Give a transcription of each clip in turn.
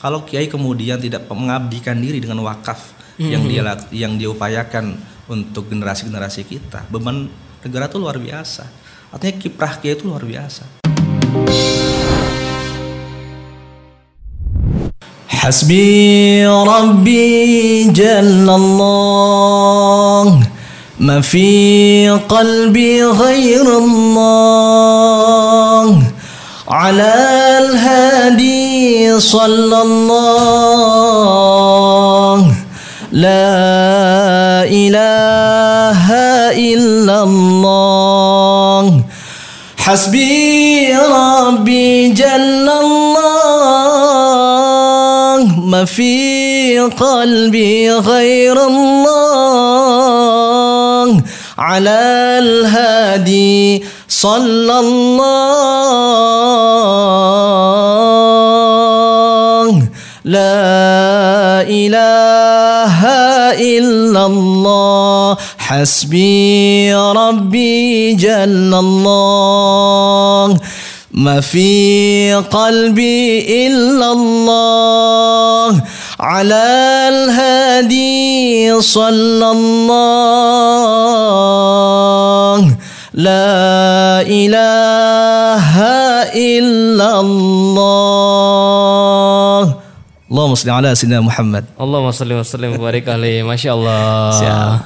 kalau kiai kemudian tidak mengabdikan diri dengan wakaf mm-hmm. yang dia yang dia upayakan untuk generasi-generasi kita, beban negara itu luar biasa. Artinya kiprah kiai itu luar biasa. Hasbi Rabbi Jalallah Ma fi qalbi على الهادي صلى الله لا إله إلا الله. حسبي ربي جل الله. ما في قلبي غير الله. على الهادي صلى الله لا إله إلا الله. حسبي ربي جل الله. ما في قلبي إلا الله. على الهادي صلى الله. لا إله إلا الله اللهم صل على سيدنا محمد Allahumma salli wa sallim wa barik alaihi. Masya Allah.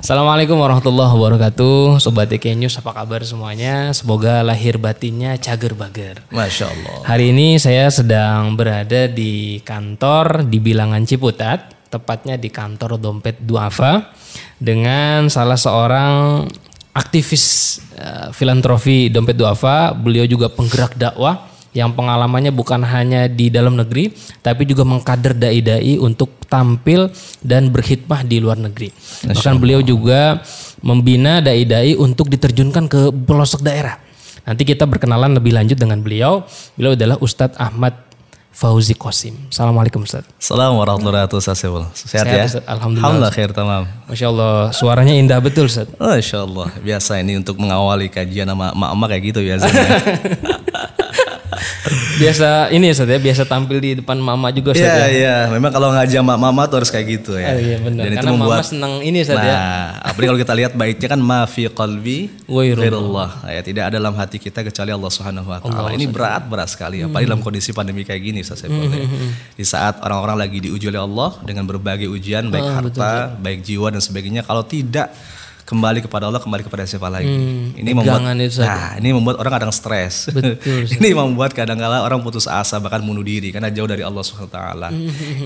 Assalamualaikum warahmatullahi wabarakatuh. Sobat DK News apa kabar semuanya? Semoga lahir batinnya cager bager. Masya Allah Hari ini saya sedang berada di kantor di bilangan Ciputat, tepatnya di kantor dompet Duafa dengan salah seorang aktivis eh, filantropi dompet Duafa. Beliau juga penggerak dakwah yang pengalamannya bukan hanya di dalam negeri tapi juga mengkader dai-dai untuk tampil dan berkhidmah di luar negeri. Bahkan beliau juga membina dai-dai untuk diterjunkan ke pelosok daerah. Nanti kita berkenalan lebih lanjut dengan beliau. Beliau adalah Ustadz Ahmad Fauzi Kosim. Assalamualaikum Ustadz. Assalamualaikum warahmatullahi wabarakatuh Sehat, Sehat, ya? Ustaz. Alhamdulillah, Alhamdulillah khair tamam. Masya Allah, suaranya indah betul Ustadz. Masya Allah, biasa ini untuk mengawali kajian sama emak-emak kayak gitu biasanya. Biasa ini ya, biasa tampil di depan mama juga Ustadz Iya ya. iya, memang kalau ngajak mama tuh harus kayak gitu ya. Oh, iya benar. Dan itu Karena membuat mama senang ini nah, ya. apalagi kalau kita lihat baiknya kan ma fi qalbi Ghairullah. Ya, tidak ada dalam hati kita kecuali Allah Subhanahu wa taala. Ini berat berat sekali apalagi dalam kondisi pandemi kayak gini Ustaz Saiful, ya. Di saat orang-orang lagi diuji oleh Allah dengan berbagai ujian baik harta, baik jiwa dan sebagainya kalau tidak kembali kepada Allah kembali kepada siapa lagi. ini membuat itu, Ustaz. nah, ini membuat orang kadang stres. Betul, ini membuat kadang-kala orang putus asa bahkan bunuh diri karena jauh dari Allah Subhanahu wa taala.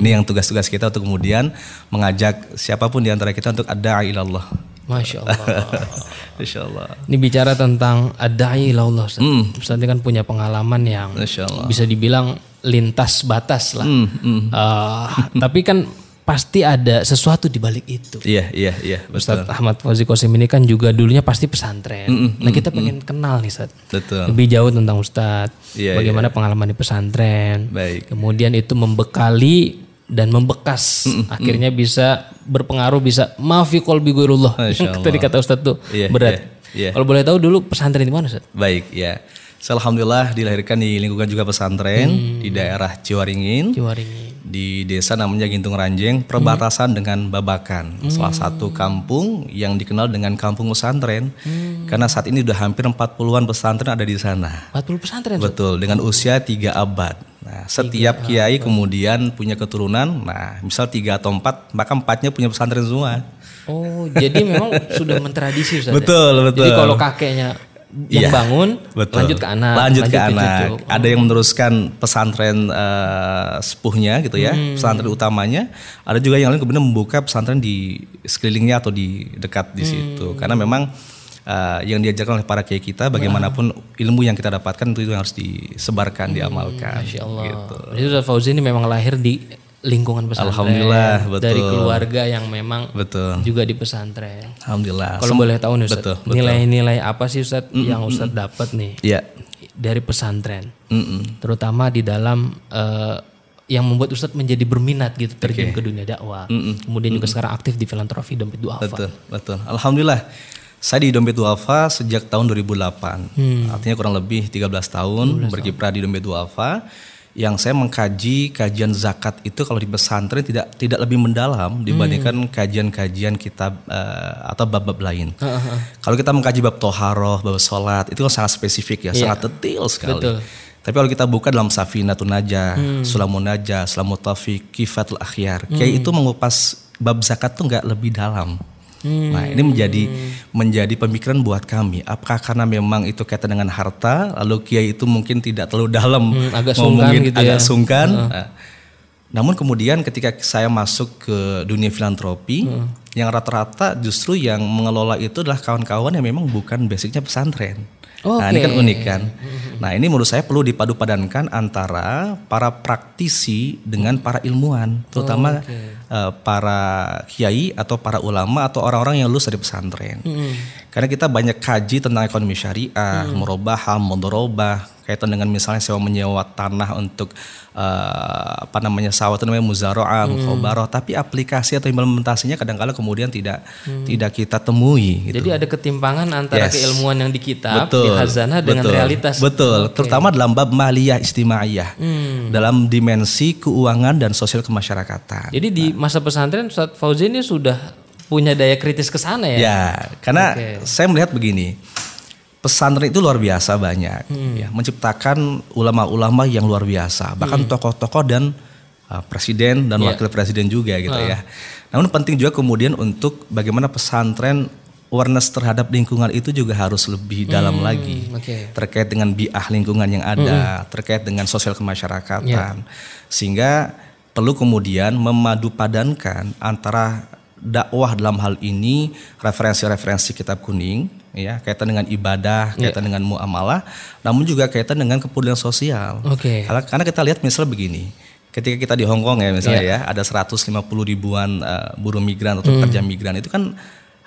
Ini yang tugas-tugas kita untuk kemudian mengajak siapa pun di antara kita untuk ada ilallah. Masya Allah. Insyaallah. Ini bicara tentang adai Allah. Hmm. Ustadz ini kan punya pengalaman yang Masya Allah. bisa dibilang lintas batas lah. Hmm, hmm. Eh, tapi kan pasti ada sesuatu di balik itu. Iya, iya, iya, betul. Ustadz Ahmad Fauzi Kosim ini kan juga dulunya pasti pesantren. nah kita pengen kenal nih Ustadz. Betul. Lebih jauh tentang Ustadz. Iya, bagaimana pengalaman di pesantren. Baik. Kemudian itu membekali dan membekas. Akhirnya bisa berpengaruh bisa maafi kolbi gurullah. Masya Tadi kata Ustadz tuh Iya, berat. iya, iya. Kalau boleh tahu dulu pesantren di mana Ustadz? Baik, ya. Saya alhamdulillah dilahirkan di lingkungan juga pesantren di daerah Ciwaringin. Ciwaringin. Di desa namanya Gintung Ranjeng perbatasan dengan Babakan salah satu kampung yang dikenal dengan kampung pesantren karena saat ini sudah hampir 40-an pesantren ada di sana 40 pesantren. Betul dengan usia tiga abad nah setiap kiai kemudian punya keturunan nah misal tiga atau empat maka empatnya punya pesantren semua Oh, jadi memang sudah mentradisi Ustadz. ya? Betul, betul. Jadi kalau kakeknya yang Iya, bangun, betul. lanjut ke anak, lanjut, ke anak cucu. ada yang meneruskan pesantren eh, sepuhnya gitu ya Hmm. pesantren utamanya ada juga yang lain kemudian membuka pesantren di sekelilingnya atau di dekat di situ Hmm. karena memang eh, yang diajarkan oleh para kiai kita bagaimanapun ilmu yang kita dapatkan itu yang harus disebarkan diamalkan Hmm, Masya Allah. gitu. Jadi Fauzi ini memang lahir di lingkungan pesantren. Alhamdulillah, betul. Dari keluarga yang memang betul juga di pesantren. alhamdulillah Kalau Sem- boleh tahu nih betul. nilai-nilai apa sih Ustadz yang Ustadz dapat nih Iya. dari pesantren? Mm-mm. Terutama di dalam eh, yang membuat Ustadz menjadi berminat gitu terjun ke dunia dakwah. Kemudian juga sekarang aktif di filantropi dompet duafa. Betul, betul. Alhamdulillah. Saya di Dompet Duafa sejak tahun 2008. Hmm. Artinya kurang lebih 13 tahun berkiprah di Dompet Duafa yang saya mengkaji kajian zakat itu kalau di pesantren tidak tidak lebih mendalam dibandingkan hmm. kajian-kajian kitab uh, atau bab-bab lain. Uh, -huh. Kalau kita mengkaji bab toharoh, bab sholat itu kan sangat spesifik ya, yeah. sangat detail sekali. Betul. Tapi kalau kita buka dalam Safinatun Najah, hmm. Sulamun Najah, Sulamut Taufik, Kifatul Akhyar, hmm. kayak itu mengupas bab zakat tuh nggak lebih dalam. Hmm. Nah ini menjadi menjadi pemikiran buat kami. Apakah karena memang itu kaitan dengan harta, lalu kiai itu mungkin tidak terlalu dalam, hmm, agak sungkan gitu agak ya. sungkan. Uh. Nah, namun kemudian ketika saya masuk ke dunia filantropi, hmm. yang rata-rata justru yang mengelola itu adalah kawan-kawan yang memang bukan basicnya pesantren. Okay. Nah ini kan unik kan. Nah ini menurut saya perlu dipadu padankan antara para praktisi dengan para ilmuwan, terutama okay. uh, eh, para kiai atau para ulama atau orang-orang yang lulus dari pesantren. Hmm. Karena kita banyak kaji tentang ekonomi syariah, hmm. merubah, mendorobah, kaitan dengan misalnya sewa menyewa tanah untuk uh, apa namanya sawah itu namanya muzaroah, hmm. tapi aplikasi atau implementasinya kadang-kala kemudian tidak hmm. tidak kita temui. Gitu. Jadi ada ketimpangan antara yes. keilmuan yang di kitab, betul, di hazanah dengan betul, realitas. Betul, okay. terutama dalam bab maliyah istimaiyah, hmm. dalam dimensi keuangan dan sosial kemasyarakatan. Jadi di nah. masa pesantren Ustaz Fauzi ini sudah punya daya kritis ke sana ya? Ya, karena okay. saya melihat begini pesantren itu luar biasa banyak hmm. ya menciptakan ulama-ulama yang luar biasa bahkan hmm. tokoh-tokoh dan uh, presiden dan yeah. wakil presiden juga gitu uh. ya namun penting juga kemudian untuk bagaimana pesantren awareness terhadap lingkungan itu juga harus lebih dalam hmm, lagi okay. terkait dengan biah lingkungan yang ada hmm. terkait dengan sosial kemasyarakatan yeah. sehingga perlu kemudian memadu padankan antara dakwah dalam hal ini referensi-referensi kitab kuning ya kaitan dengan ibadah, ya. kaitan yeah. dengan muamalah, namun juga kaitan dengan kepedulian sosial. Oke. Okay. Karena kita lihat misalnya begini, ketika kita di Hong Kong ya misalnya yeah. ya, ada 150 ribuan uh, buruh migran atau hmm. pekerja migran itu kan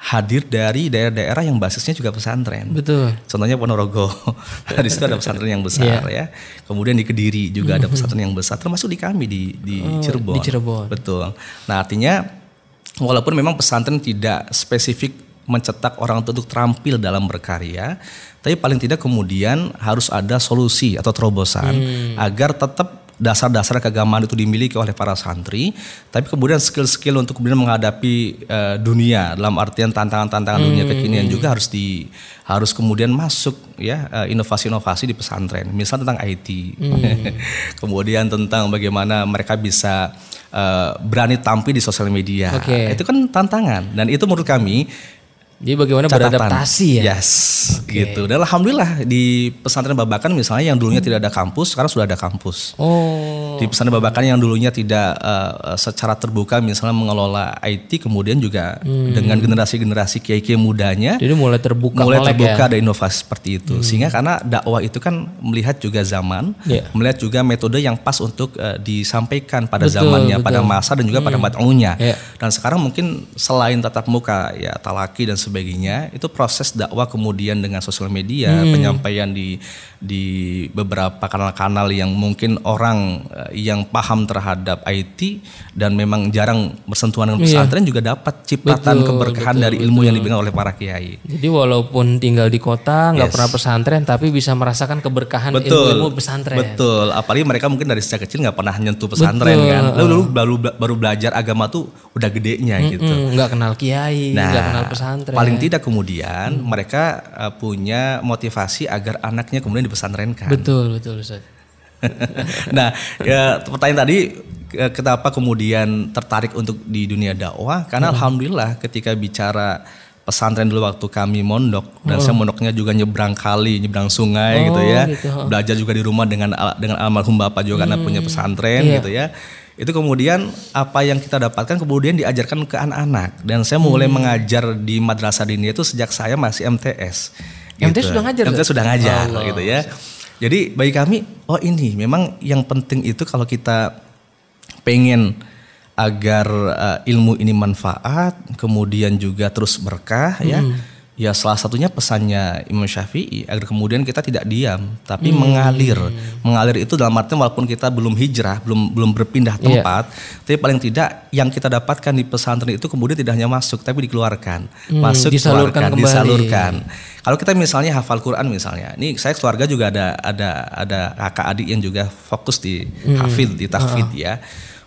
hadir dari daerah-daerah yang basisnya juga pesantren. Betul. Contohnya Ponorogo, di situ ada pesantren yang besar yeah. ya. Kemudian di Kediri juga ada hmm. pesantren yang besar, termasuk di kami di di oh, Cirebon. Di Cirebon. Betul. Nah artinya walaupun memang pesantren tidak spesifik mencetak orang untuk terampil dalam berkarya, tapi paling tidak kemudian harus ada solusi atau terobosan hmm. agar tetap dasar-dasar keagamaan itu dimiliki oleh para santri, tapi kemudian skill-skill untuk kemudian menghadapi uh, dunia dalam artian tantangan-tantangan hmm. dunia kekinian juga harus di harus kemudian masuk ya inovasi inovasi-inovasi di pesantren, misal tentang IT, hmm. kemudian tentang bagaimana mereka bisa uh, berani tampil di sosial media, okay. itu kan tantangan dan itu menurut kami jadi bagaimana catatan. beradaptasi ya? Yes, okay. gitu. Dan alhamdulillah di pesantren Babakan misalnya yang dulunya hmm. tidak ada kampus, sekarang sudah ada kampus. Oh. Di pesantren Babakan yang dulunya tidak uh, secara terbuka misalnya mengelola IT, kemudian juga hmm. dengan generasi-generasi kiai-kiai mudanya. Jadi mulai terbuka. Mulai terbuka ya? ada inovasi seperti itu. Hmm. Sehingga karena dakwah itu kan melihat juga zaman, yeah. melihat juga metode yang pas untuk uh, disampaikan pada betul, zamannya, betul. pada masa dan juga hmm. pada mat'unya. Yeah. Dan sekarang mungkin selain tatap muka ya talaki dan sebagainya itu proses dakwah kemudian dengan sosial media hmm. penyampaian di di beberapa kanal-kanal yang mungkin orang eh, yang paham terhadap IT dan memang jarang bersentuhan dengan iya. pesantren iya. juga dapat ciptaan betul, keberkahan betul, dari ilmu betul. yang diberikan oleh para kiai. Jadi walaupun tinggal di kota nggak yes. pernah pesantren tapi bisa merasakan keberkahan ilmu, ilmu pesantren. Betul, apalagi mereka mungkin dari sejak kecil nggak pernah nyentuh pesantren betul. kan. Lalu, lalu baru baru belajar agama tuh udah gedenya mm -mm, gitu. Nggak kenal kiai, nggak nah, kenal pesantren. Paling tidak kemudian hmm. mereka uh, punya motivasi agar anaknya kemudian dipesantrenkan. Betul, betul Ustaz. nah, ya pertanyaan tadi kenapa kemudian tertarik untuk di dunia dakwah? Karena hmm. alhamdulillah ketika bicara pesantren dulu waktu kami mondok dan oh. saya mondoknya juga nyebrang kali, nyebrang sungai oh, gitu ya. Gitu. Belajar juga di rumah dengan dengan almarhum bapak juga hmm. karena punya pesantren yeah. gitu ya itu kemudian apa yang kita dapatkan kemudian diajarkan ke anak-anak dan saya mulai hmm. mengajar di madrasah dini itu sejak saya masih MTS. MTS gitu. sudah ngajar. MTS sudah ngajar Allah. gitu ya. Jadi bagi kami oh ini memang yang penting itu kalau kita pengen agar uh, ilmu ini manfaat kemudian juga terus berkah ya, hmm. ya Ya salah satunya pesannya Imam Syafi'i agar kemudian kita tidak diam tapi hmm. mengalir. Mengalir itu dalam arti walaupun kita belum hijrah, belum belum berpindah iya. tempat, yeah. tapi paling tidak yang kita dapatkan di pesantren itu kemudian tidak hanya masuk tapi dikeluarkan. Hmm, masuk disalurkan keluarkan, disalurkan. Kalau kita misalnya hafal Quran misalnya, ini saya keluarga juga ada ada ada kakak adik yang juga fokus di hmm. hafid, di tahfid uh. ya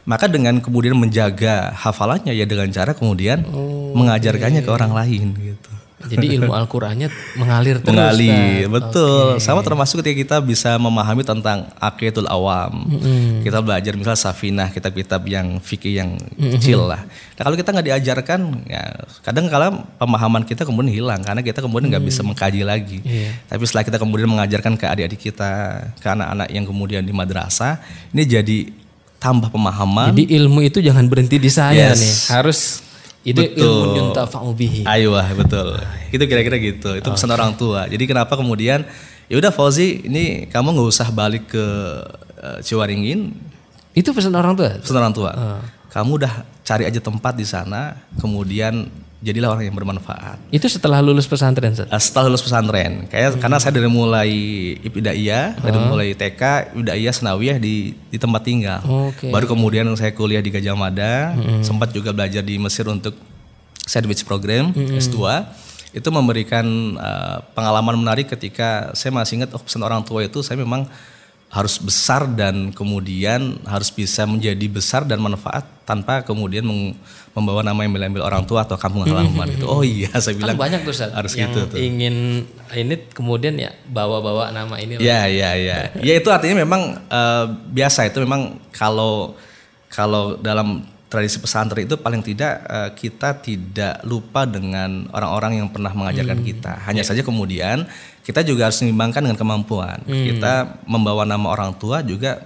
maka dengan kemudian menjaga hafalannya ya dengan cara kemudian oh, mengajarkannya okay. ke orang lain gitu. Jadi ilmu Al-Qur'annya mengalir terus. Mengalir, kan? betul. Okay. Sama termasuk ketika kita bisa memahami tentang akidatul awam. Mm-hmm. Kita belajar misal Safinah, kitab-kitab yang fikih yang mm-hmm. kecil lah. Nah, kalau kita nggak diajarkan, ya kadang kala pemahaman kita kemudian hilang karena kita kemudian nggak mm. bisa mengkaji lagi. Yeah. Tapi setelah kita kemudian mengajarkan ke adik-adik kita, ke anak-anak yang kemudian di madrasah, ini jadi tambah pemahaman. Jadi ilmu itu jangan berhenti di saya yes. nih, harus itu betul. ilmu yuntafa'u bihi. Ayo betul. Itu kira-kira gitu. Itu pesan okay. orang tua. Jadi kenapa kemudian ya udah Fauzi ini kamu nggak usah balik ke uh, Ciwaringin. Itu pesan orang tua. Pesan orang tua. Uh. Kamu udah cari aja tempat di sana, kemudian jadilah orang yang bermanfaat. Itu setelah lulus pesantren, Seth? Uh, setelah lulus pesantren. Kayak hmm. karena saya dari mulai ibtidaiyah, hmm. dari mulai TK, ibtidaiyah, senawiyah di di tempat tinggal. Okay. Baru kemudian saya kuliah di Gajah Mada, hmm. sempat juga belajar di Mesir untuk sandwich program hmm. S2 itu memberikan uh, pengalaman menarik ketika saya masih ingat oh pesan orang tua itu saya memang harus besar dan kemudian harus bisa menjadi besar dan manfaat tanpa kemudian membawa nama yang ambil orang tua atau kampung halaman itu. Oh iya, saya bilang kan banyak tuh Sat, harus yang gitu tuh. Ingin ini kemudian ya bawa-bawa nama ini. Ya, ya, ya. ya itu artinya memang uh, biasa itu memang kalau kalau dalam tradisi pesantren itu paling tidak uh, kita tidak lupa dengan orang-orang yang pernah mengajarkan hmm. kita. Hanya yeah. saja kemudian kita juga harus mengimbangkan dengan kemampuan. Hmm. Kita membawa nama orang tua juga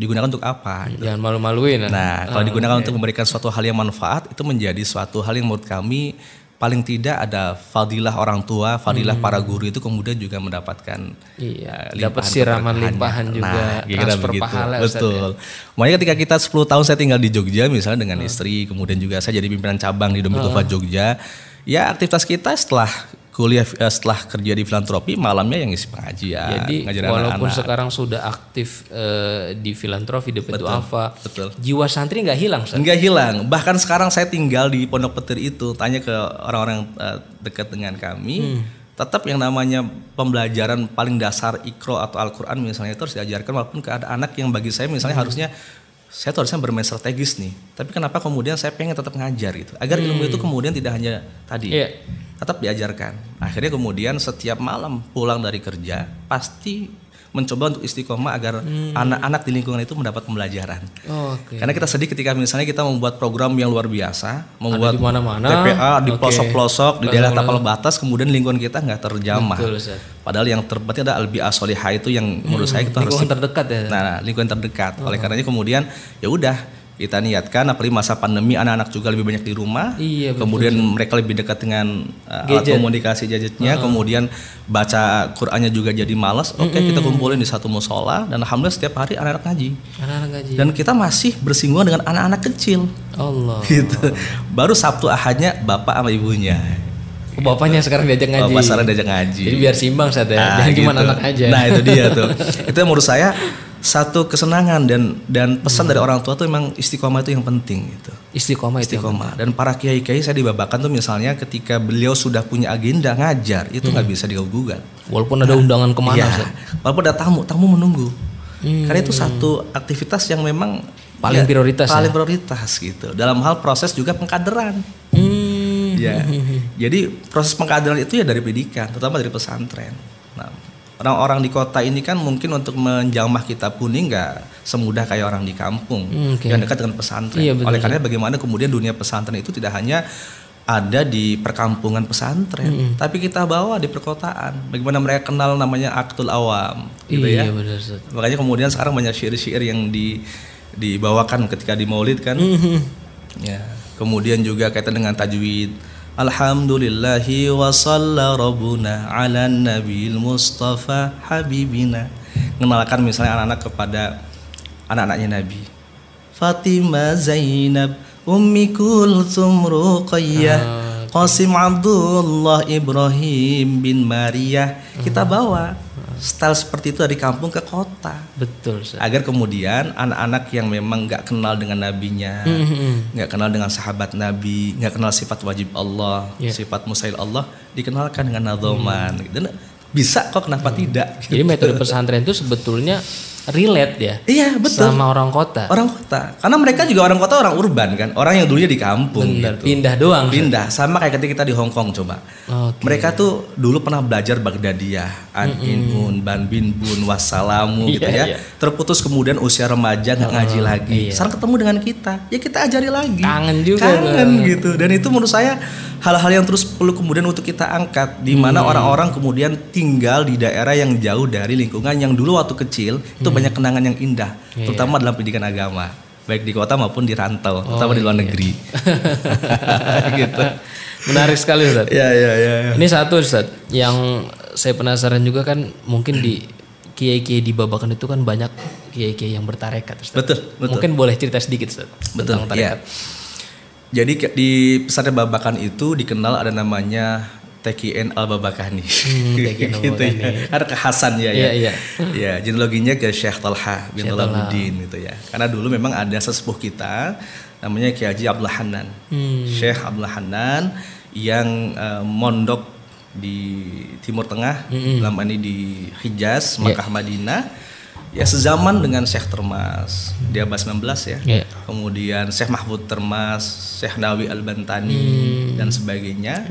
digunakan untuk apa? Gitu. Jangan malu-maluin. Nah, kalau oh, digunakan okay. untuk memberikan suatu hal yang manfaat itu menjadi suatu hal yang menurut kami paling tidak ada fadilah orang tua, fadilah hmm. para guru itu kemudian juga mendapatkan iya, uh, dapat siraman limpahan juga, nah, transfer begitu. pahala. Betul. Ya. Makanya ketika kita 10 tahun saya tinggal di Jogja misalnya dengan hmm. istri, kemudian juga saya jadi pimpinan cabang di Dompet hmm. Jogja, ya aktivitas kita setelah kuliah eh, setelah kerja di filantropi malamnya yang isi pengajian jadi walaupun anak -anak. sekarang sudah aktif uh, di filantropi di Petu Alfa betul. jiwa santri nggak hilang nggak hilang bahkan sekarang saya tinggal di Pondok Petir itu tanya ke orang-orang uh, dekat dengan kami hmm. tetap yang namanya pembelajaran paling dasar ikro atau Al-Quran misalnya itu harus diajarkan walaupun ke ada anak yang bagi saya misalnya hmm. harusnya saya tuh harusnya bermain strategis nih. Tapi kenapa kemudian saya pengen tetap ngajar gitu. Agar hmm. ilmu itu kemudian tidak hanya tadi. Yeah tetap diajarkan. Akhirnya kemudian setiap malam pulang dari kerja pasti mencoba untuk istiqomah agar hmm. anak-anak hmm. di lingkungan itu mendapat pembelajaran. Oh, okay. Karena kita sedih ketika misalnya kita membuat program yang luar biasa, membuat di mana-mana, TPA di pelosok-pelosok okay. di daerah tapal batas, kemudian lingkungan kita nggak terjamah. Betul, Padahal yang terpenting ada albi asolihah itu yang menurut hmm, saya kita harus lingkungan terdekat ya. Nah, lingkungan terdekat. Oh. Oleh karenanya kemudian ya udah kita niatkan apalagi masa pandemi anak-anak juga lebih banyak di rumah iya, betul. kemudian mereka lebih dekat dengan uh, alat komunikasi gadgetnya uh. kemudian baca Qurannya juga jadi malas oke okay, mm -hmm. kita kumpulin di satu musola dan alhamdulillah setiap hari anak-anak ngaji anak-anak ngaji dan kita masih bersinggungan dengan anak-anak kecil Allah gitu baru Sabtu ahadnya bapak sama ibunya Oh, bapaknya sekarang diajak ngaji. Bapak sekarang diajak ngaji. Jadi biar simbang saja. Nah, Jangan gitu. cuma anak aja. Nah, itu dia tuh. itu menurut saya satu kesenangan dan dan pesan hmm. dari orang tua tuh memang istiqomah itu yang penting gitu. Istiqomah istiqomah. Dan para kiai-kiai saya dibabakan tuh misalnya ketika beliau sudah punya agenda ngajar itu nggak hmm. bisa diganggu-gugat. Walaupun ada nah, undangan ke mana ya, Walaupun ada tamu, tamu menunggu. Hmm. Karena itu satu aktivitas yang memang paling ya, prioritas. Paling ya? prioritas gitu. Dalam hal proses juga pengkaderan. Hmm. Ya. Jadi proses pengkaderan itu ya dari pendidikan, terutama dari pesantren. Orang-orang di kota ini kan mungkin untuk menjamah kitab kuning nggak semudah kayak orang di kampung hmm, okay. yang dekat dengan pesantren. Iya, Oleh karena bagaimana kemudian dunia pesantren itu tidak hanya ada di perkampungan pesantren, -hmm. tapi kita bawa di perkotaan. Bagaimana mereka kenal namanya aktul awam, gitu iya, ya. Benar, Makanya kemudian sekarang banyak syair-syair yang di dibawakan ketika di Maulid kan. -hmm. Ya. Kemudian juga kaitan dengan tajwid Alhamdulillahi wa salla rabbuna ala nabil mustafa habibina. Mengenalkan misalnya anak-anak kepada anak-anaknya Nabi. Fatimah Zainab Ummi Kulthum Ruqayyah Qasim Abdullah Ibrahim bin Maria kita bawa style seperti itu dari kampung ke kota. Betul. Ustaz. Agar kemudian anak-anak yang memang nggak kenal dengan nabinya, Mm-hmm. nggak kenal dengan sahabat nabi, nggak kenal sifat wajib Allah, Yeah. sifat musail Allah, dikenalkan dengan nadoman. Dan bisa kok kenapa tidak? Jadi metode pesantren itu sebetulnya relate ya Iya betul. sama orang kota. Orang kota. Karena mereka juga orang kota, orang urban kan, orang yang dulunya di kampung. Bener, gitu. pindah doang. Pindah sama kayak ketika kita di Hong Kong coba. Oke. Mereka tuh dulu pernah belajar Baghdadiyah, An Inun, Ban Bin Bun, Wassalamu gitu Iya, ya. iya. Terputus kemudian usia remaja nggak ngaji lagi. iya. Sekarang ketemu dengan kita, ya kita ajari lagi. Kangen juga, Kangen Bang. gitu. Dan itu menurut saya hal-hal yang terus perlu kemudian untuk kita angkat di mana Hmm. orang-orang kemudian tinggal di daerah yang jauh dari lingkungan yang dulu waktu kecil itu Hmm. banyak kenangan yang indah, Iya. terutama dalam pendidikan agama. Baik di kota maupun di rantau, terutama di luar iya. negeri. gitu. Menarik sekali Ustaz. Ya ya ya. ya. Ini satu Ustaz yang saya penasaran juga kan mungkin di kiai-kiai di Babakan itu kan banyak kiai-kiai yang bertarekat Ustaz. Betul, betul. Mungkin boleh cerita sedikit Ustaz Betul, tentang iya. tarekat. Jadi ke- di pesantren Babakan itu dikenal ada namanya TKN Al Babakani. TKN Al gitu ya. Ada kekhasannya ya. Iya, iya. Ya, genealoginya ke Syekh Talha bin Syekh Talabuddin gitu ya. Karena dulu memang ada sesepuh kita namanya Kiai Haji Abdullah Hanan. Hmm. Syekh Abdullah Hanan yang eh, mondok di Timur Tengah, dalam ini di Hijaz, Iya. Makkah, Madinah. Ya sezaman dengan Syekh Termas di abad 19 ya. Iya. Kemudian Syekh Mahfud Termas, Syekh Nawi Al-Bantani Hmm. dan sebagainya.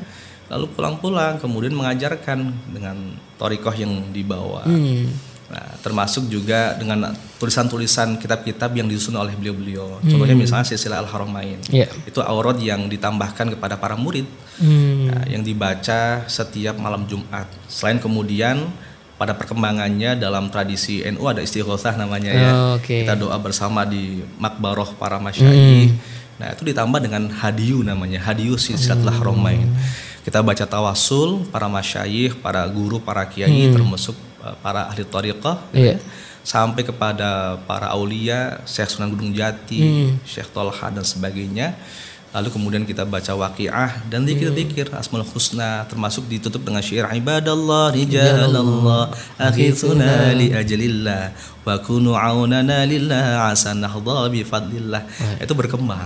Lalu pulang-pulang kemudian mengajarkan dengan torikoh yang dibawa. Hmm. Nah, termasuk juga dengan tulisan-tulisan kitab-kitab yang disusun oleh beliau-beliau. Contohnya misalnya Silsilah Al-Haramain. Iya. Itu aurat yang ditambahkan kepada para murid Hmm. Nah, yang dibaca setiap malam Jumat. Selain kemudian pada perkembangannya dalam tradisi NU ada istighosah namanya ya. Oh, oke. Hmm. Kita doa bersama di makbaroh para masyayikh. Nah, itu ditambah dengan hadiyu namanya, hadiyu silsilatul Hmm. haramain. Kita baca tawasul para masyayikh, para guru, para kiai termasuk uh, para ahli thariqah Hmm. Iya. sampai kepada para aulia, Syekh Sunan Gunung Jati, Hmm. Syekh Tolha dan sebagainya. Lalu kemudian kita baca waqiah dan zikir-zikir Asmaul Husna termasuk ditutup dengan syair ibadallah rijalallah akhithuna li ajlillah wa kunu aunana lillah asa nahdha bi fadlillah. Itu berkembang.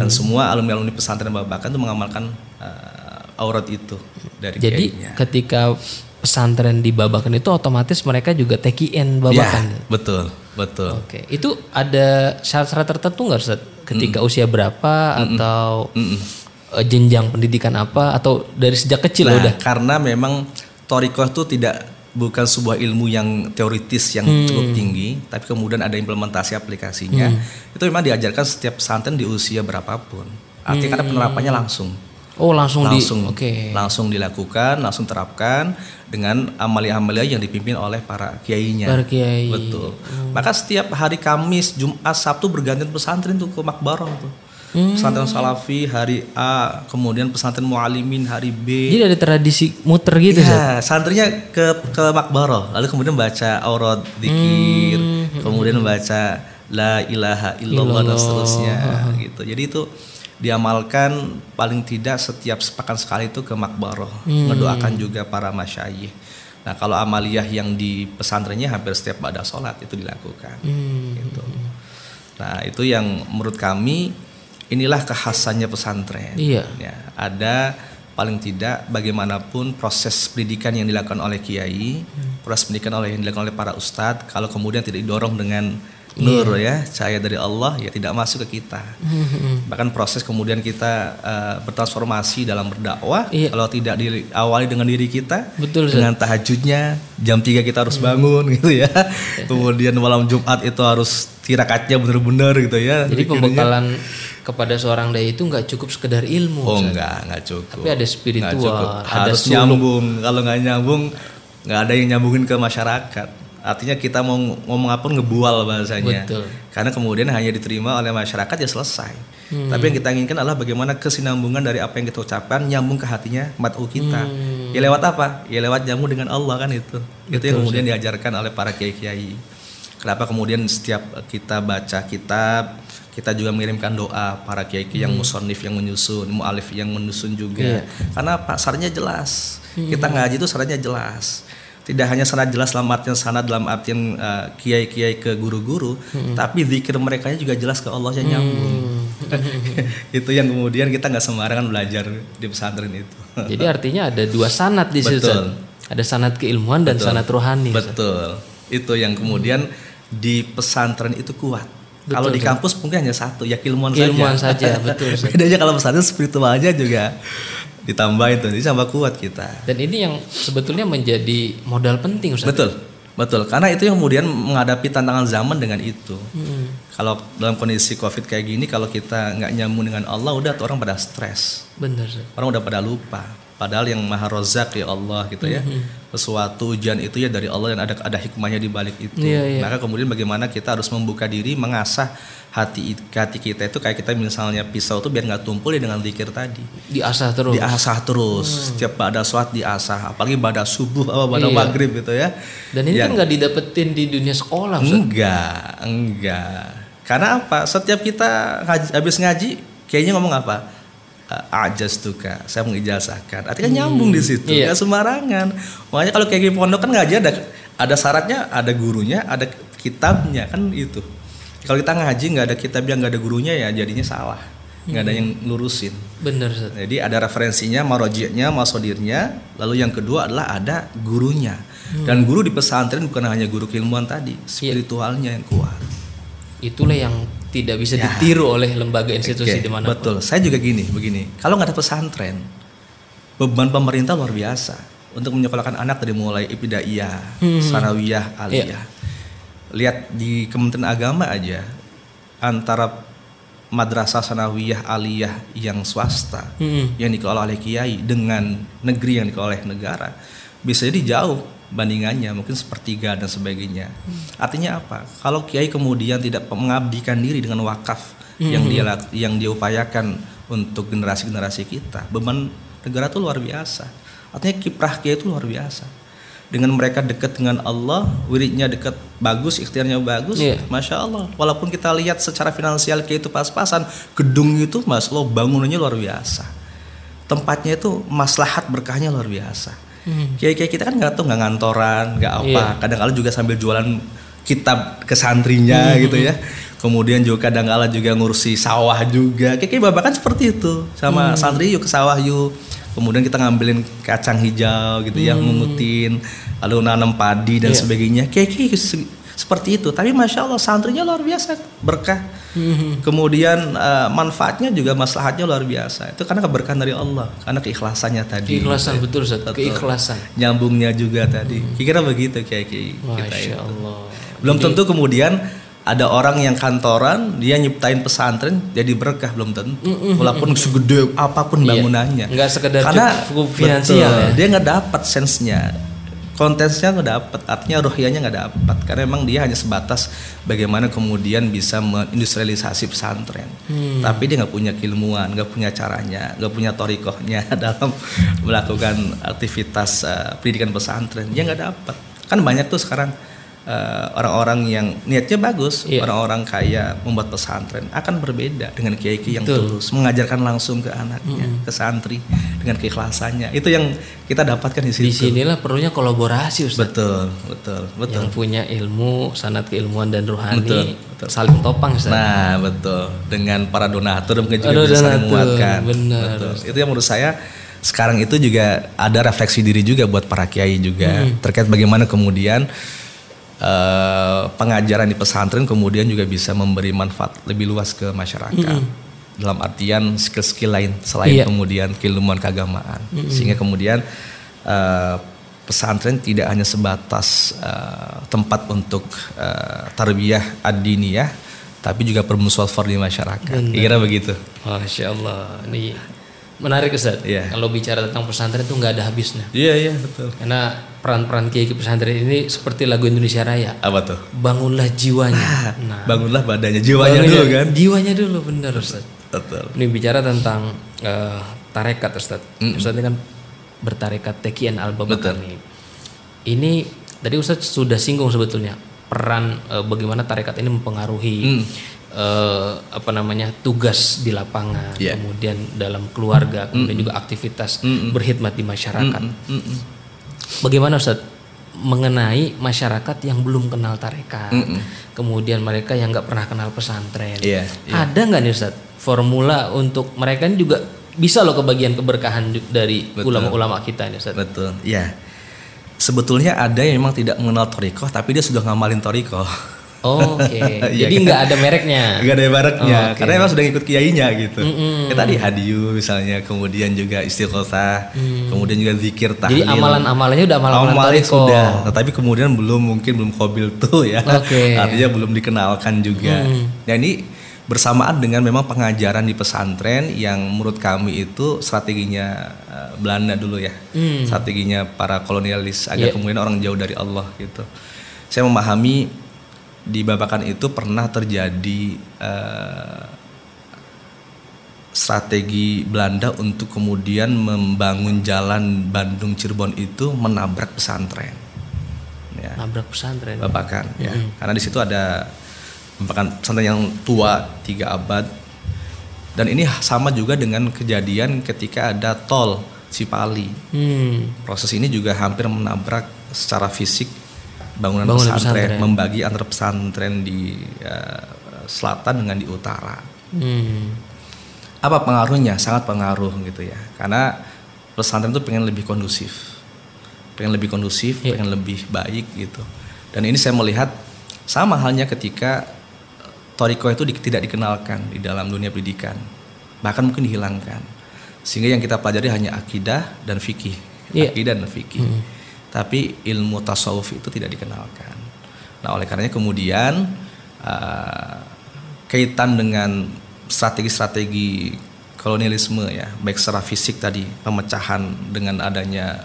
Dan semua alumni-alumni pesantren Babakan itu mengamalkan uh, aurat itu dari Jadi kiainya. ketika pesantren di Babakan itu otomatis mereka juga Ya, Babakan. betul, betul. Oke, itu ada syarat-syarat tertentu nggak Ustaz? Ketika usia berapa atau eh, jenjang pendidikan apa atau dari sejak kecil Nah, udah? karena memang torikoh itu tidak bukan sebuah ilmu yang teoritis yang Hmm. cukup tinggi, tapi kemudian ada implementasi aplikasinya. Itu memang diajarkan setiap pesantren di usia berapapun. Artinya karena penerapannya langsung. Oh, langsung, Hmm. di Langsung, Oke. langsung dilakukan, langsung terapkan dengan amalia-amalia yang dipimpin oleh para kiainya. Para kiai. Betul. Maka setiap hari Kamis, Jumat, Sabtu bergantian pesantren tuh ke Makbarah tuh. Hmm. Pesantren Salafi hari A, kemudian pesantren Mualimin hari B. Jadi ada tradisi muter gitu? Iya, santrinya ke ke Makbarah, lalu kemudian baca aurat, dikir, Hmm. kemudian baca la ilaha illallah dan seterusnya gitu. Jadi itu diamalkan paling tidak setiap sepekan sekali itu ke Makbarah, Hmm. mendoakan juga para masyayikh. Nah, kalau amaliyah yang di pesantrennya hampir setiap pada sholat itu dilakukan. Hmm. Gitu. Nah, itu yang menurut kami inilah kekhasannya pesantren. Iya. Ya, ada paling tidak bagaimanapun proses pendidikan yang dilakukan oleh kiai, proses pendidikan oleh yang dilakukan oleh para ustadz, kalau kemudian tidak didorong dengan nur ya, cahaya dari Allah ya tidak masuk ke kita. Bahkan proses kemudian kita eh, bertransformasi dalam berdakwah, Iya. kalau tidak diawali dengan diri kita, Betul, dengan tahajudnya jam 3 kita harus bangun gitu ya. Kemudian malam Jumat itu harus tirakatnya benar-benar gitu ya. Jadi pembekalan kepada seorang dai itu nggak cukup sekedar ilmu. Oh Ustaz. enggak, enggak cukup. Tapi ada Nggak spiritual, ada Harus suluk. nyambung. Kalau nggak nyambung, nggak ada yang nyambungin ke masyarakat. Artinya kita mau ngomong apa ngebual bahasanya. Betul. Karena kemudian hanya diterima oleh masyarakat ya selesai. Hmm. Tapi yang kita inginkan adalah bagaimana kesinambungan dari apa yang kita ucapkan nyambung ke hatinya mat'u kita. Hmm. Ya lewat apa? Ya lewat nyambung dengan Allah kan itu. itu yang kemudian diajarkan oleh para kiai-kiai. Kenapa kemudian setiap kita baca kitab, kita juga mengirimkan doa para kiai hmm. yang musonif yang menyusun, mualif yang menyusun juga. Yeah. Karena apa? Sarannya jelas. Hmm. Kita ngaji itu sarannya jelas. Tidak hanya sanad jelas dalam artian sanad dalam artian uh, kiai-kiai ke guru-guru, hmm. tapi zikir mereka juga jelas ke Allah yang nyambung. Hmm. itu yang kemudian kita nggak sembarangan belajar di pesantren itu. Jadi artinya ada dua sanat di situ. Ada sanat keilmuan dan Betul. sanat rohani. Betul. Itu yang kemudian di pesantren itu kuat kalau di kampus mungkin hanya satu, ya keilmuan, keilmuan saja. saja, betul. Bedanya kalau pesantren spiritualnya juga ditambahin tuh, jadi sama kuat kita. Dan ini yang sebetulnya menjadi modal penting, Ustaz. Betul, betul. Karena itu yang kemudian menghadapi tantangan zaman dengan itu. Hmm. Kalau dalam kondisi covid kayak gini, kalau kita nggak nyambung dengan Allah, udah tuh orang pada stres. Benar. Orang udah pada lupa. Padahal yang maha rozak ya Allah gitu ya. Mm-hmm. Sesuatu ujian itu ya dari Allah dan ada ada hikmahnya di balik itu. Yeah, yeah. Maka kemudian bagaimana kita harus membuka diri, mengasah hati hati kita itu kayak kita misalnya pisau itu biar nggak tumpul ya dengan zikir tadi. Diasah terus. Diasah terus. Hmm. Setiap pada sholat diasah, apalagi pada subuh atau pada iya. maghrib gitu ya. Dan ini yang, kan nggak didapetin di dunia sekolah. Ustaz. Enggak, enggak. Karena apa? Setiap kita habis ngaji, kayaknya ngomong apa? Ajas tuh kak saya mengijazahkan artinya hmm. nyambung di situ iya. sembarangan makanya kalau kayak pondok kan ngaji ada ada syaratnya ada gurunya ada kitabnya kan itu kalau kita ngaji nggak ada kitabnya nggak ada gurunya ya jadinya salah nggak ada hmm. yang lurusin bener jadi ada referensinya marojinya masodirnya lalu yang kedua adalah ada gurunya hmm. dan guru di pesantren bukan hanya guru keilmuan tadi iya. spiritualnya yang kuat itulah yang tidak bisa ya. ditiru oleh lembaga institusi okay, di mana Betul. Saya juga gini, begini. Kalau nggak ada pesantren, beban pemerintah luar biasa untuk menyekolahkan anak dari mulai ibtidaiyah, hmm. sanawiyah, aliyah. Yeah. Lihat di Kementerian Agama aja antara madrasah sanawiyah aliyah yang swasta hmm. yang dikelola oleh kiai dengan negeri yang dikelola oleh negara bisa jadi jauh bandingannya mungkin sepertiga dan sebagainya. Hmm. Artinya apa? Kalau kiai kemudian tidak mengabdikan diri dengan wakaf hmm. yang dia yang diupayakan untuk generasi-generasi kita, beban negara itu luar biasa. Artinya kiprah kiai itu luar biasa. Dengan mereka dekat dengan Allah, wiridnya dekat bagus, ikhtiarnya bagus, yeah. masya Allah. Walaupun kita lihat secara finansial kiai itu pas-pasan, gedung itu mas lo bangunannya luar biasa. Tempatnya itu maslahat berkahnya luar biasa Hmm. Kiai kiai kita kan nggak tuh nggak ngantoran, nggak apa. Yeah. Kadang-kala juga sambil jualan kitab ke santrinya hmm. gitu ya. Kemudian juga kadang-kala juga ngurusi sawah juga. Kiai bapak kan seperti itu sama hmm. santri yuk ke sawah yuk. Kemudian kita ngambilin kacang hijau gitu ya, hmm. ya, mengutin, lalu nanam padi dan yeah. sebagainya. Kiai kiai seperti itu. Tapi masya Allah santrinya luar biasa berkah. Mm-hmm. Kemudian uh, manfaatnya juga maslahatnya luar biasa. Itu karena keberkahan dari Allah, karena keikhlasannya tadi. Keikhlasan betul, Ustaz. Keikhlasan. Nyambungnya juga tadi. Mm-hmm. Kira begitu kayak kita itu. Allah. Belum Jadi, tentu kemudian ada orang yang kantoran dia nyiptain pesantren jadi berkah belum tentu mm-hmm. walaupun segede apa pun iya. bangunannya iya. nggak sekedar karena cukup finansial betul, ya. dia nggak dapat sensenya kontennya nggak dapat artinya rohianya nggak dapat karena memang dia hanya sebatas bagaimana kemudian bisa mengindustrialisasi pesantren. Hmm. tapi dia nggak punya keilmuan nggak punya caranya nggak punya torikohnya dalam melakukan aktivitas uh, pendidikan pesantren. Dia nggak dapat kan banyak tuh sekarang orang-orang uh, yang niatnya bagus, orang iya. orang-orang kaya membuat pesantren akan berbeda dengan kiai-kiai yang tulus, mengajarkan langsung ke anaknya, mm -hmm. ke santri dengan keikhlasannya. Itu yang kita dapatkan di situ. Di sinilah perlunya kolaborasi, Ustaz. Betul, betul, betul. Yang punya ilmu, sanat keilmuan dan rohani betul, betul. saling topang, Ustaz. Nah, betul. Dengan para donatur mungkin juga bisa saling menguatkan. Benar. Betul. Itu yang menurut saya sekarang itu juga ada refleksi diri juga buat para kiai juga hmm. terkait bagaimana kemudian uh, pengajaran di pesantren kemudian juga bisa memberi manfaat lebih luas ke masyarakat. Mm -hmm. Dalam artian skill-skill lain selain yeah. kemudian keilmuan keagamaan. Mm -hmm. Sehingga kemudian uh, pesantren tidak hanya sebatas uh, tempat untuk uh, tarbiyah ad-diniyah tapi juga permusuhan di masyarakat. Kira begitu. Masya Allah. Ini menarik Ustaz. Yeah. Kalau bicara tentang pesantren itu nggak ada habisnya. Iya yeah, iya yeah, betul. Karena peran-peran kiai pesantren ini seperti lagu Indonesia Raya. Apa tuh? Bangunlah jiwanya. Ah, nah, bangunlah badannya, jiwanya bangunlah, dulu kan? Jiwanya dulu benar Ustaz. Betul. Ini bicara tentang uh, tarekat Ustaz. Mm. Ustaz ini kan bertarekat Tekian al nih. Ini tadi Ustaz sudah singgung sebetulnya peran uh, bagaimana tarekat ini mempengaruhi mm uh, apa namanya tugas di lapangan, yeah. kemudian dalam keluarga, kemudian mm juga aktivitas -mm. berkhidmat di masyarakat. Mm -mm. Bagaimana Ustaz mengenai masyarakat yang belum kenal tarekat, mm -mm. kemudian mereka yang nggak pernah kenal pesantren, yeah, yeah. ada nggak nih Ustaz formula untuk mereka ini juga bisa loh kebagian keberkahan dari ulama-ulama kita ini Ustaz. Betul, ya. Sebetulnya ada yang memang tidak mengenal toriko, tapi dia sudah ngamalin toriko. Oh, Oke, okay. jadi nggak ada mereknya. Nggak ada mereknya, oh, okay. karena emang sudah ngikut kiainya gitu. Mm -hmm. Ya tadi hadiu misalnya, kemudian juga istiqosah, mm. kemudian juga zikir tahlil. Jadi amalan-amalannya udah amalan-amalan Amalannya sudah, tetapi kemudian belum mungkin belum kobil tuh ya. Okay. Artinya belum dikenalkan juga. Mm. Ya ini bersamaan dengan memang pengajaran di pesantren yang menurut kami itu strateginya uh, Belanda dulu ya, mm. strateginya para kolonialis agar yeah. kemudian orang jauh dari Allah gitu. Saya memahami di Babakan itu pernah terjadi uh, strategi Belanda untuk kemudian membangun jalan Bandung Cirebon itu menabrak pesantren. Ya. Nabrak pesantren. Babakan mm -hmm. ya. Karena di situ ada Babakan pesantren yang tua tiga abad dan ini sama juga dengan kejadian ketika ada tol Cipali. Hmm. Proses ini juga hampir menabrak secara fisik bangunan, bangunan pesantren, pesantren membagi antar pesantren di uh, selatan dengan di utara. Hmm. Apa pengaruhnya? Sangat pengaruh gitu ya. Karena pesantren itu pengen lebih kondusif, pengen lebih kondusif, yeah. pengen lebih baik gitu. Dan ini saya melihat sama halnya ketika eh, Toriko itu di, tidak dikenalkan di dalam dunia pendidikan, bahkan mungkin dihilangkan, sehingga yang kita pelajari hanya akidah dan fikih, yeah. akidah dan fikih. Hmm tapi ilmu tasawuf itu tidak dikenalkan. Nah, oleh karenanya kemudian uh, kaitan dengan strategi-strategi kolonialisme ya, baik secara fisik tadi pemecahan dengan adanya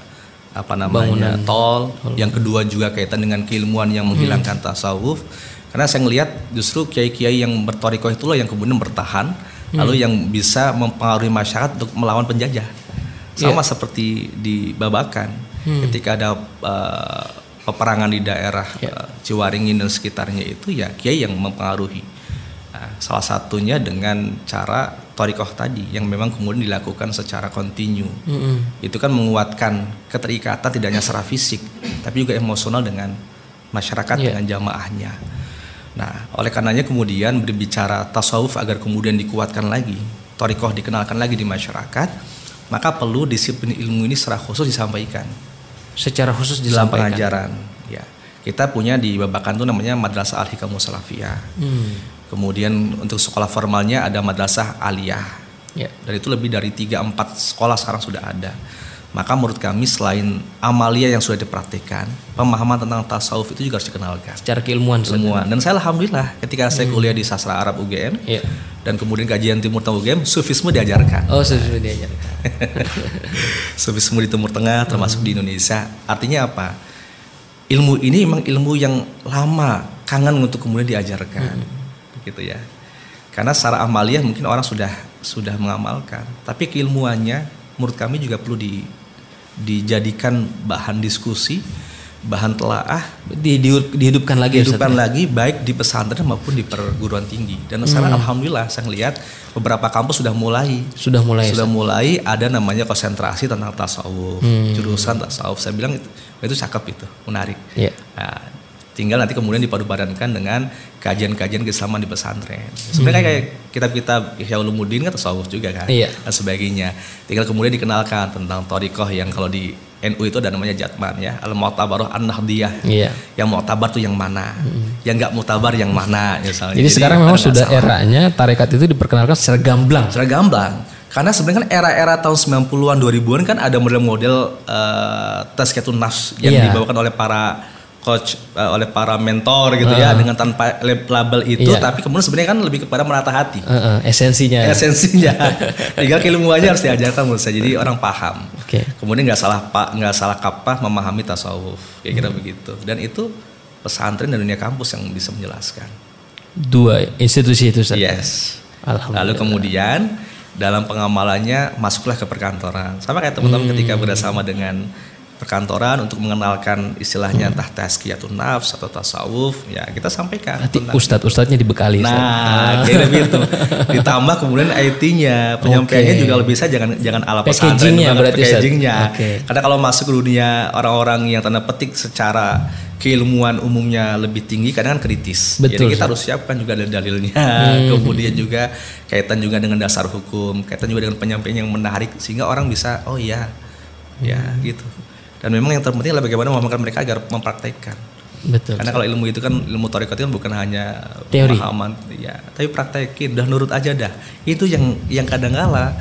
apa namanya Bangunan. tol, yang kedua juga kaitan dengan keilmuan yang menghilangkan hmm. tasawuf. Karena saya melihat justru kiai-kiai yang bertorikoh itulah yang kemudian bertahan, hmm. lalu yang bisa mempengaruhi masyarakat untuk melawan penjajah. Sama yeah. seperti di Babakan hmm. ketika ada uh, peperangan di daerah yeah. Ya. uh, Ciwaringin dan sekitarnya itu ya kiai yang mempengaruhi. Nah, salah satunya dengan cara torikoh tadi yang memang kemudian dilakukan secara kontinu. Mm-hmm. Itu kan menguatkan keterikatan tidak hanya secara fisik, tapi juga emosional dengan masyarakat yeah. dengan jamaahnya. Nah, oleh karenanya kemudian berbicara tasawuf agar kemudian dikuatkan lagi, torikoh dikenalkan lagi di masyarakat, maka perlu disiplin ilmu ini secara khusus disampaikan secara khusus di dalam pengajaran. Ya, kita punya di Babakan itu namanya Madrasah Al Hikamu Salafiyah. Hmm. Kemudian untuk sekolah formalnya ada Madrasah Aliyah. Ya. Dan itu lebih dari 3-4 sekolah sekarang sudah ada. Maka menurut kami selain amalia yang sudah dipraktikkan, pemahaman tentang tasawuf itu juga harus dikenalkan. Secara keilmuan. Ilmuwan. Dan saya alhamdulillah ketika saya hmm. kuliah di sastra Arab UGM yeah. dan kemudian kajian Timur Tengah UGM, sufisme diajarkan. Oh, sufisme diajarkan. sufisme di Timur Tengah termasuk hmm. di Indonesia. Artinya apa? Ilmu ini memang ilmu yang lama, kangen untuk kemudian diajarkan. Hmm. Gitu ya. Karena secara amalia mungkin orang sudah sudah mengamalkan, tapi keilmuannya menurut kami juga perlu di dijadikan bahan diskusi, bahan telaah, di, di, dihidupkan lagi, dihidupkan ya? lagi baik di pesantren maupun di perguruan tinggi. Dan sekarang hmm. alhamdulillah saya lihat beberapa kampus sudah mulai, sudah mulai, sudah mulai ada namanya konsentrasi tentang tasawuf, hmm. jurusan tasawuf. Saya bilang itu itu cakep itu, menarik. Yeah. Nah, tinggal nanti kemudian dipadupadankan dengan kajian-kajian kesamaan di pesantren. Sebenarnya hmm. kayak kitab-kitab Ihya Ulumuddin kan tasawuf juga kan iya. dan sebagainya. Tinggal kemudian dikenalkan tentang torikoh yang kalau di NU itu ada namanya Jatman ya, al mu'tabaroh an nahdiyah. Iya. Yang mu'tabar tuh yang mana? Hmm. Yang nggak mu'tabar yang mana misalnya. Jadi, Jadi sekarang memang sudah eranya tarekat itu diperkenalkan secara gamblang. Secara gamblang. Karena sebenarnya kan era-era tahun 90-an 2000-an kan ada model-model uh, tes nafs yang iya. dibawakan oleh para coach uh, oleh para mentor gitu uh. ya dengan tanpa label itu yeah. tapi kemudian sebenarnya kan lebih kepada menata hati uh, uh, esensinya esensinya tinggal keilmuannya harus diajarkan menurut saya jadi orang paham okay. kemudian nggak salah pak nggak salah kapah memahami tasawuf kayak kira hmm. begitu dan itu pesantren dan dunia kampus yang bisa menjelaskan dua institusi itu saja yes lalu kemudian dalam pengamalannya masuklah ke perkantoran sama kayak teman-teman hmm. ketika bersama dengan perkantoran untuk mengenalkan istilahnya entah tazkiyatun nafs atau tasawuf ya kita sampaikan Nanti ustadz ustadznya dibekali nah ah. kira gitu ditambah kemudian IT-nya penyampaiannya okay. juga lebih bisa jangan jangan ala pesantren berarti packagingnya okay. karena kalau masuk ke dunia orang-orang yang tanda petik secara keilmuan umumnya lebih tinggi kadang kan kritis. Betul, Jadi kita harus siapkan juga dalil-dalilnya, hmm. kemudian juga kaitan juga dengan dasar hukum, kaitan juga dengan penyampaian yang menarik sehingga orang bisa oh iya, ya, hmm. ya gitu. Dan memang yang terpenting adalah bagaimana memahamkan mereka agar mempraktekkan. Betul. Karena kalau ilmu itu kan ilmu tarekat itu kan bukan hanya teori, pemahaman, ya, tapi praktekin, dah nurut aja dah. Itu yang yang kadang kala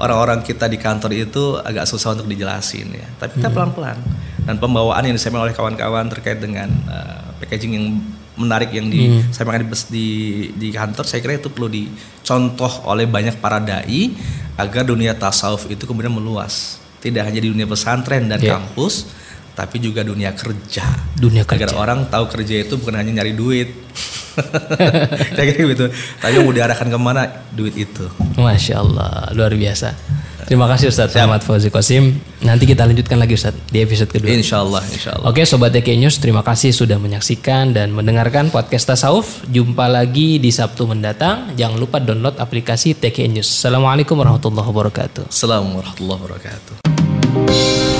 orang-orang kita di kantor itu agak susah untuk dijelasin ya. Tapi kita hmm. pelan-pelan. Dan pembawaan yang disampaikan oleh kawan-kawan terkait dengan uh, packaging yang menarik yang disampaikan hmm. di, di kantor, saya kira itu perlu dicontoh oleh banyak para dai agar dunia tasawuf itu kemudian meluas. Tidak hanya di dunia pesantren dan yeah. kampus, tapi juga dunia kerja. Dunia kerja. Agar orang tahu kerja itu bukan hanya nyari duit. Kayak gitu. Tapi mau diarahkan ke mana duit itu. Masya Allah, luar biasa. Terima kasih Ustaz Ahmad Fauzi Qasim. Nanti kita lanjutkan lagi Ustaz di episode kedua. Insya Allah, insya Allah. Oke Sobat TK News, terima kasih sudah menyaksikan dan mendengarkan podcast Tasawuf. Jumpa lagi di Sabtu mendatang. Jangan lupa download aplikasi TK News. Assalamualaikum warahmatullahi wabarakatuh. Assalamualaikum warahmatullahi wabarakatuh.